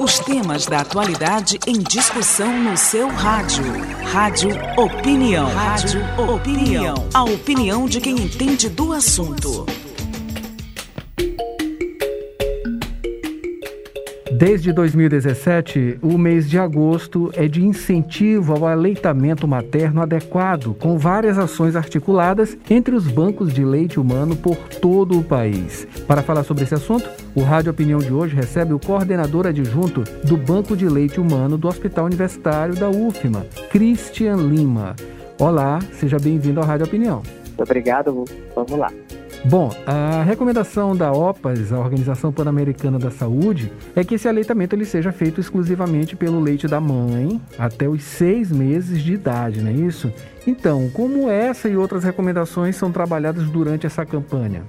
Os temas da atualidade em discussão no seu rádio. Rádio Opinião. Rádio Opinião. A opinião de quem entende do assunto. Desde 2017, o mês de agosto é de incentivo ao aleitamento materno adequado, com várias ações articuladas entre os bancos de leite humano por todo o país. Para falar sobre esse assunto, o Rádio Opinião de hoje recebe o coordenador adjunto do Banco de Leite Humano do Hospital Universitário da UFMA, Christian Lima. Olá, seja bem-vindo ao Rádio Opinião. Obrigado, vamos lá. Bom, a recomendação da OPAS, a Organização Pan-Americana da Saúde, é que esse aleitamento ele seja feito exclusivamente pelo leite da mãe até os seis meses de idade, não é isso? Então, como essa e outras recomendações são trabalhadas durante essa campanha?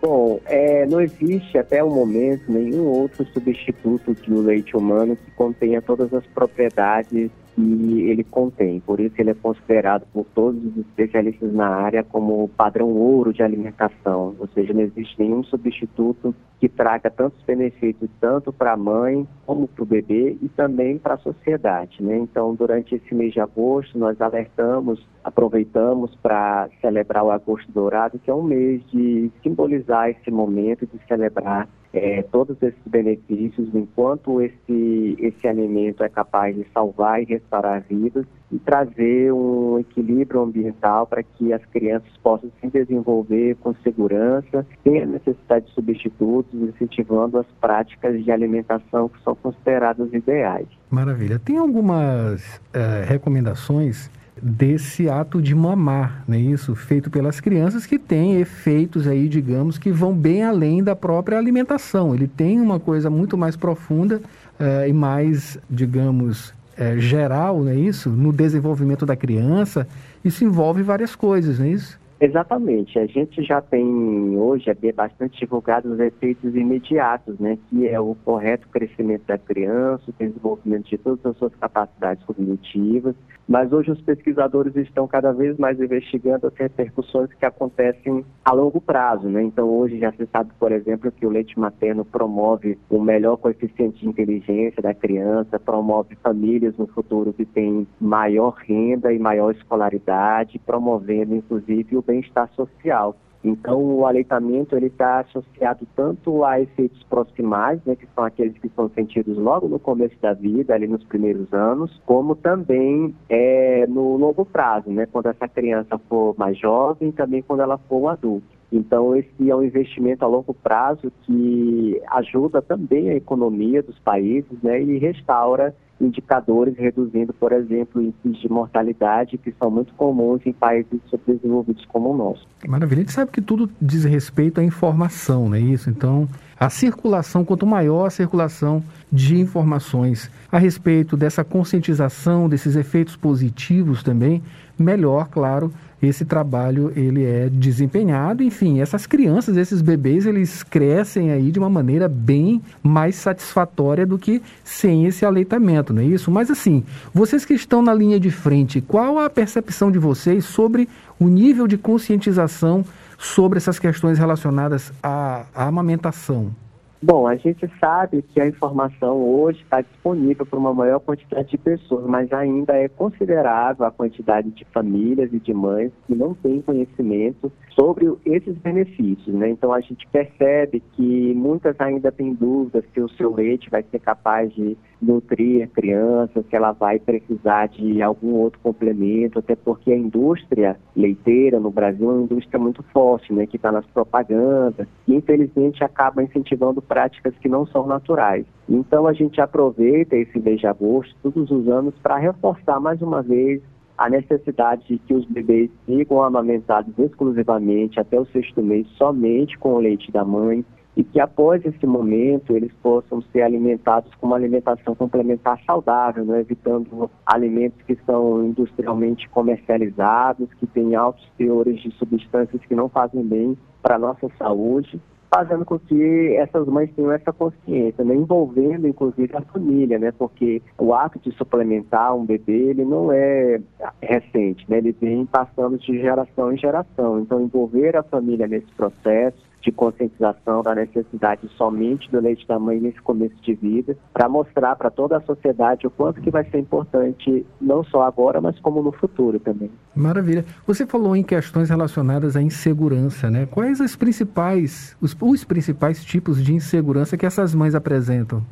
Bom, é, não existe até o momento nenhum outro substituto do leite humano que contenha todas as propriedades que ele contém. Por isso ele é considerado por todos os especialistas na área como padrão ouro de alimentação, ou seja, não existe nenhum substituto que traga tantos benefícios tanto para a mãe como para o bebê e também para a sociedade. Né? Então, durante esse mês de agosto, nós alertamos, aproveitamos para celebrar o Agosto Dourado, que é um mês de simbolizar esse momento, de celebrar é, todos esses benefícios, enquanto esse, esse alimento é capaz de salvar e restaurar vidas e trazer um equilíbrio ambiental para que as crianças possam se desenvolver com segurança, sem a necessidade de substitutos, incentivando as práticas de alimentação que são consideradas ideais. Maravilha. Tem algumas uh, recomendações desse ato de mamar, não é isso? Feito pelas crianças que tem efeitos aí, digamos, que vão bem além da própria alimentação. Ele tem uma coisa muito mais profunda uh, e mais, digamos, uh, geral, não é isso? No desenvolvimento da criança. Isso envolve várias coisas, não é isso? Exatamente. A gente já tem hoje é bastante divulgado os efeitos imediatos, né? Que é o correto crescimento da criança, o desenvolvimento de todas as suas capacidades cognitivas. Mas hoje os pesquisadores estão cada vez mais investigando as repercussões que acontecem a longo prazo, né? Então hoje já se sabe, por exemplo, que o leite materno promove o melhor coeficiente de inteligência da criança, promove famílias no futuro que têm maior renda e maior escolaridade, promovendo inclusive o bem-estar social. Então, o aleitamento ele está associado tanto a efeitos proximais, né, que são aqueles que são sentidos logo no começo da vida, ali nos primeiros anos, como também é, no longo prazo, né, quando essa criança for mais jovem, também quando ela for um adulto. Então, esse é um investimento a longo prazo que ajuda também a economia dos países né, e restaura indicadores reduzindo, por exemplo, índices de mortalidade que são muito comuns em países subdesenvolvidos como o nosso. Maravilha. A gente sabe que tudo diz respeito à informação, não é isso? Então, a circulação, quanto maior a circulação de informações a respeito dessa conscientização, desses efeitos positivos também, melhor, claro, esse trabalho ele é desempenhado. Enfim, essas crianças, esses bebês, eles crescem aí de uma maneira bem mais satisfatória do que sem esse aleitamento, não é isso? Mas assim, vocês que estão na linha de frente, qual a percepção de vocês sobre o nível de conscientização sobre essas questões relacionadas à, à amamentação? Bom, a gente sabe que a informação hoje está disponível para uma maior quantidade de pessoas, mas ainda é considerável a quantidade de famílias e de mães que não têm conhecimento sobre esses benefícios. Né? Então a gente percebe que muitas ainda têm dúvidas se o seu leite vai ser capaz de nutrir a criança, se ela vai precisar de algum outro complemento, até porque a indústria leiteira no Brasil é uma indústria muito forte, né, que está nas propagandas, e infelizmente acaba incentivando práticas que não são naturais. Então a gente aproveita esse mês de agosto, todos os anos, para reforçar mais uma vez a necessidade de que os bebês sigam amamentados exclusivamente até o sexto mês somente com o leite da mãe e que após esse momento eles possam ser alimentados com uma alimentação complementar saudável, né, evitando alimentos que são industrialmente comercializados, que têm altos teores de substâncias que não fazem bem para a nossa saúde fazendo com que essas mães tenham essa consciência, né? envolvendo inclusive a família, né? porque o ato de suplementar um bebê ele não é recente, né? ele vem passando de geração em geração. Então, envolver a família nesse processo, de conscientização da necessidade somente do leite da mãe nesse começo de vida, para mostrar para toda a sociedade o quanto que vai ser importante, não só agora, mas como no futuro também. Maravilha. Você falou em questões relacionadas à insegurança, né? Quais as principais, os, os principais tipos de insegurança que essas mães apresentam?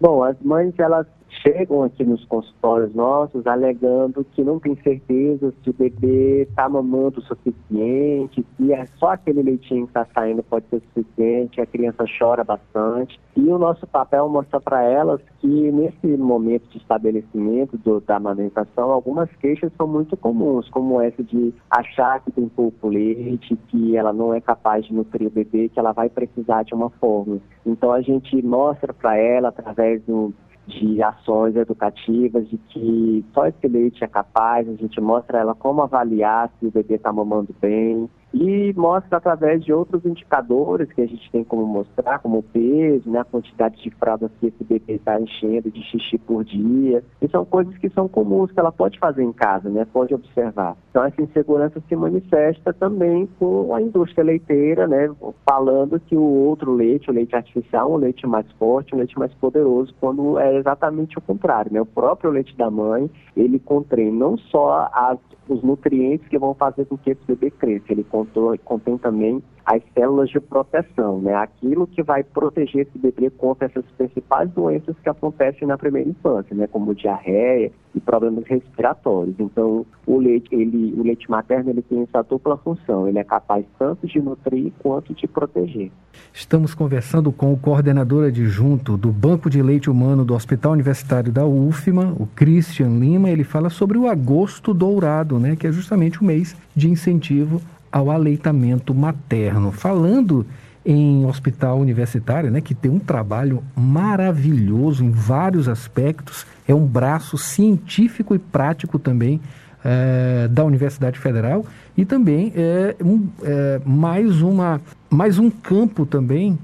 Bom, as mães elas chegam aqui nos consultórios nossos alegando que não tem certeza se o bebê está mamando o suficiente, se é só aquele leitinho que está saindo pode ser suficiente, a criança chora bastante. E o nosso papel é mostra para elas que nesse momento de estabelecimento do, da amamentação, algumas queixas são muito comuns, como essa de achar que tem pouco leite, que ela não é capaz de nutrir o bebê, que ela vai precisar de uma fórmula. Então a gente mostra para ela através do de ações educativas, de que só esse leite é capaz, a gente mostra ela como avaliar se o bebê está mamando bem, e mostra através de outros indicadores que a gente tem como mostrar, como o peso, né, a quantidade de fraldas que esse bebê está enchendo de xixi por dia. E são coisas que são comuns, que ela pode fazer em casa, né, pode observar. Então essa insegurança se manifesta também com a indústria leiteira, né, falando que o outro leite, o leite artificial, é um leite mais forte, um leite mais poderoso, quando é exatamente o contrário, né? O próprio leite da mãe, ele contém não só as, os nutrientes que vão fazer com que esse bebê cresça, ele contém, contém também as células de proteção, né? Aquilo que vai proteger esse bebê contra essas principais doenças que acontecem na primeira infância, né? Como diarreia e problemas respiratórios. Então, o leite, ele, o leite materno, ele tem essa dupla função. Ele é capaz tanto de nutrir quanto de proteger. Estamos conversando com o coordenador adjunto do Banco de Leite Humano do Hospital Universitário da UFMA, o Christian Lima. Ele fala sobre o agosto dourado, né? Que é justamente o mês de incentivo ao aleitamento materno. Falando em hospital universitário, né, que tem um trabalho maravilhoso em vários aspectos, é um braço científico e prático também é, da Universidade Federal e também é, um, é, mais, uma, mais um campo também,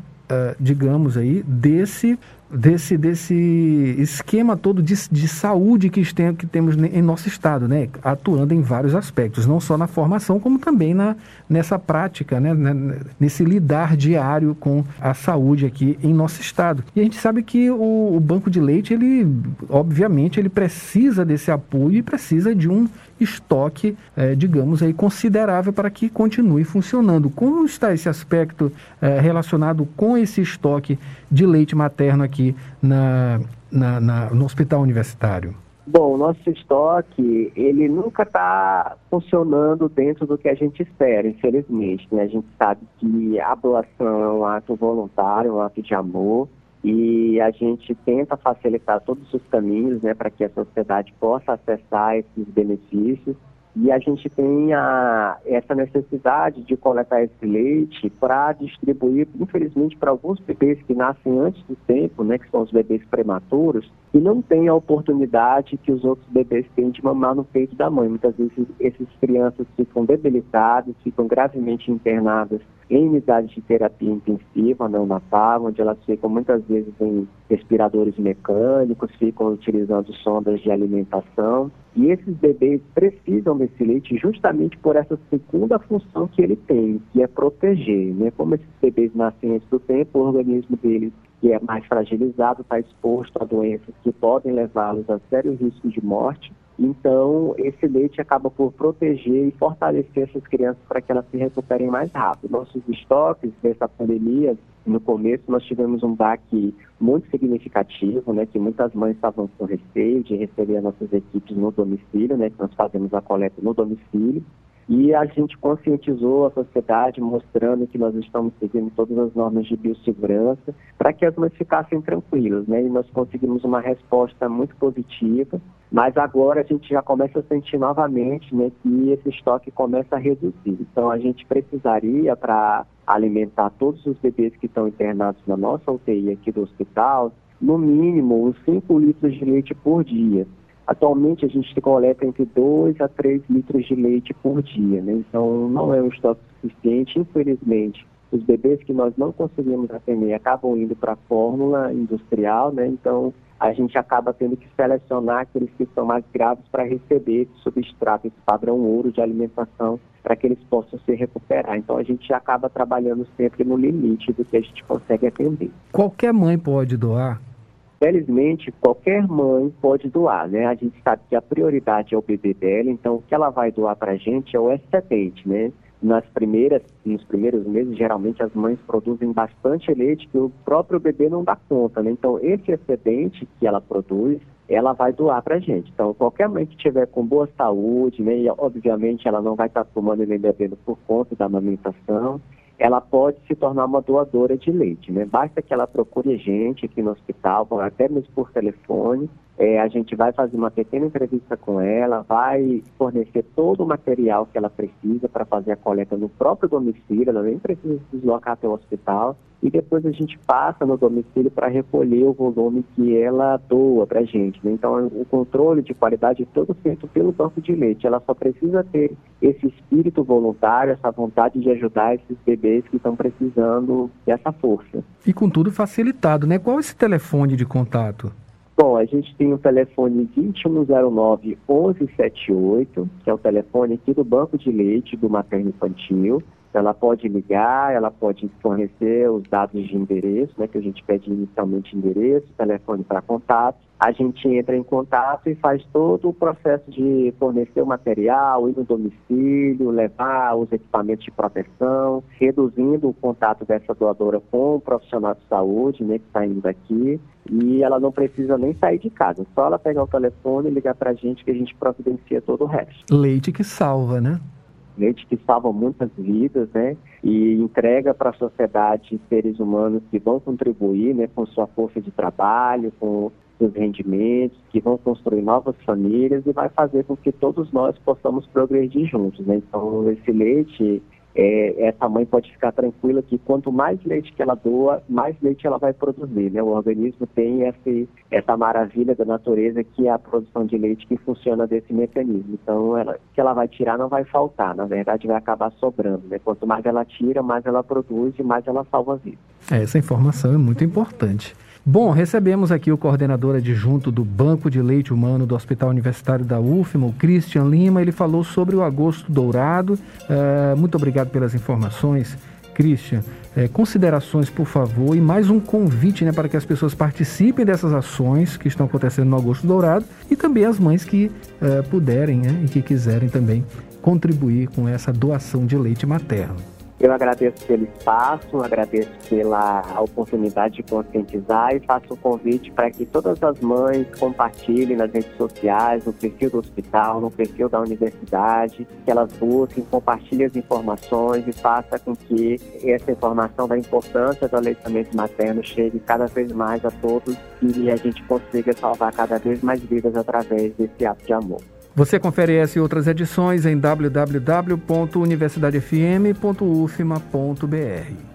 digamos aí, desse desse, desse esquema todo de, de saúde que, tem, que temos em nosso estado, né? atuando em vários aspectos, não só na formação, como também na, nessa prática, né? nesse lidar diário com a saúde aqui em nosso estado. E a gente sabe que o, o banco de leite, ele, obviamente, ele precisa desse apoio e precisa de um estoque, é, digamos aí, considerável para que continue funcionando. Como está esse aspecto é, relacionado com esse estoque de leite materno aqui na, na, na no hospital universitário? Bom, nosso estoque, ele nunca está funcionando dentro do que a gente espera, infelizmente. Né? A gente sabe que a doação é um ato voluntário, um ato de amor, e a gente tenta facilitar todos os caminhos né, para que a sociedade possa acessar esses benefícios. E a gente tem a, essa necessidade de coletar esse leite para distribuir, infelizmente, para alguns bebês que nascem antes do tempo, né, que são os bebês prematuros, e não têm a oportunidade que os outros bebês têm de mamar no peito da mãe. Muitas vezes essas crianças ficam debilitadas, ficam gravemente internadas em unidades de terapia intensiva neonatal, onde elas ficam muitas vezes em respiradores mecânicos, ficam utilizando sondas de alimentação. E esses bebês precisam desse leite justamente por essa segunda função que ele tem, que é proteger. Né? Como esses bebês nascem antes do tempo, o organismo deles que é mais fragilizado, está exposto a doenças que podem levá-los a sérios riscos de morte. Então, esse leite acaba por proteger e fortalecer essas crianças para que elas se recuperem mais rápido. Nossos estoques dessa pandemia, no começo, nós tivemos um baque muito significativo, né, que muitas mães estavam com receio de receber as nossas equipes no domicílio, né, que nós fazemos a coleta no domicílio. E a gente conscientizou a sociedade, mostrando que nós estamos seguindo todas as normas de biossegurança, para que as mães ficassem tranquilas, né? E nós conseguimos uma resposta muito positiva, mas agora a gente já começa a sentir novamente, né, que esse estoque começa a reduzir. Então a gente precisaria para alimentar todos os bebês que estão internados na nossa UTI aqui do hospital, no mínimo uns 5 litros de leite por dia. Atualmente a gente coleta entre 2 a 3 litros de leite por dia, né? então não é um estoque suficiente, infelizmente. Os bebês que nós não conseguimos atender acabam indo para a fórmula industrial, né? então a gente acaba tendo que selecionar aqueles que são mais graves para receber esse substrato, esse padrão ouro de alimentação para que eles possam se recuperar. Então a gente acaba trabalhando sempre no limite do que a gente consegue atender. Qualquer mãe pode doar? Felizmente, qualquer mãe pode doar, né? A gente sabe que a prioridade é o bebê dela, então o que ela vai doar para a gente é o excedente, né? Nas primeiras, nos primeiros meses, geralmente as mães produzem bastante leite que o próprio bebê não dá conta, né? Então esse excedente que ela produz, ela vai doar para a gente. Então, qualquer mãe que tiver com boa saúde, né, e obviamente ela não vai estar tá tomando nem bebendo por conta da amamentação, ela pode se tornar uma doadora de leite, né? Basta que ela procure a gente aqui no hospital, até mesmo por telefone, é, a gente vai fazer uma pequena entrevista com ela, vai fornecer todo o material que ela precisa para fazer a coleta no próprio domicílio, ela nem precisa se deslocar até o hospital, e depois a gente passa no domicílio para recolher o volume que ela doa para a gente. Né? Então, o controle de qualidade é todo feito pelo banco de leite. Ela só precisa ter esse espírito voluntário, essa vontade de ajudar esses bebês que estão precisando dessa força. E com tudo facilitado, né? Qual é esse telefone de contato? Bom, a gente tem o telefone 2109 1178, que é o telefone aqui do Banco de Leite do Materno Infantil. Ela pode ligar, ela pode fornecer os dados de endereço, né, que a gente pede inicialmente endereço, telefone para contato. A gente entra em contato e faz todo o processo de fornecer o material, ir no domicílio, levar os equipamentos de proteção, reduzindo o contato dessa doadora com o profissional de saúde, né, que está indo aqui. E ela não precisa nem sair de casa, só ela pegar o telefone e ligar para a gente que a gente providencia todo o resto. Leite que salva, né? leite que salva muitas vidas, né? E entrega para a sociedade seres humanos que vão contribuir, né, com sua força de trabalho, com seus rendimentos, que vão construir novas famílias e vai fazer com que todos nós possamos progredir juntos, né? Então, esse leite é, essa mãe pode ficar tranquila que quanto mais leite que ela doa, mais leite ela vai produzir. Né? O organismo tem esse, essa maravilha da natureza que é a produção de leite que funciona desse mecanismo. Então, ela, que ela vai tirar não vai faltar, na verdade vai acabar sobrando. Né? Quanto mais ela tira, mais ela produz e mais ela salva a vida. Essa informação é muito importante. Bom, recebemos aqui o coordenador adjunto do Banco de Leite Humano do Hospital Universitário da UFMA, o Christian Lima. Ele falou sobre o agosto dourado. Uh, muito obrigado pelas informações, Christian. Uh, considerações, por favor, e mais um convite né, para que as pessoas participem dessas ações que estão acontecendo no agosto dourado e também as mães que uh, puderem né, e que quiserem também contribuir com essa doação de leite materno. Eu agradeço pelo espaço, agradeço pela oportunidade de conscientizar e faço o um convite para que todas as mães compartilhem nas redes sociais, no perfil do hospital, no perfil da universidade, que elas busquem, compartilhem as informações e faça com que essa informação da importância do aleitamento materno chegue cada vez mais a todos e a gente consiga salvar cada vez mais vidas através desse ato de amor. Você confere essa e outras edições em www.universidadefm.ufma.br.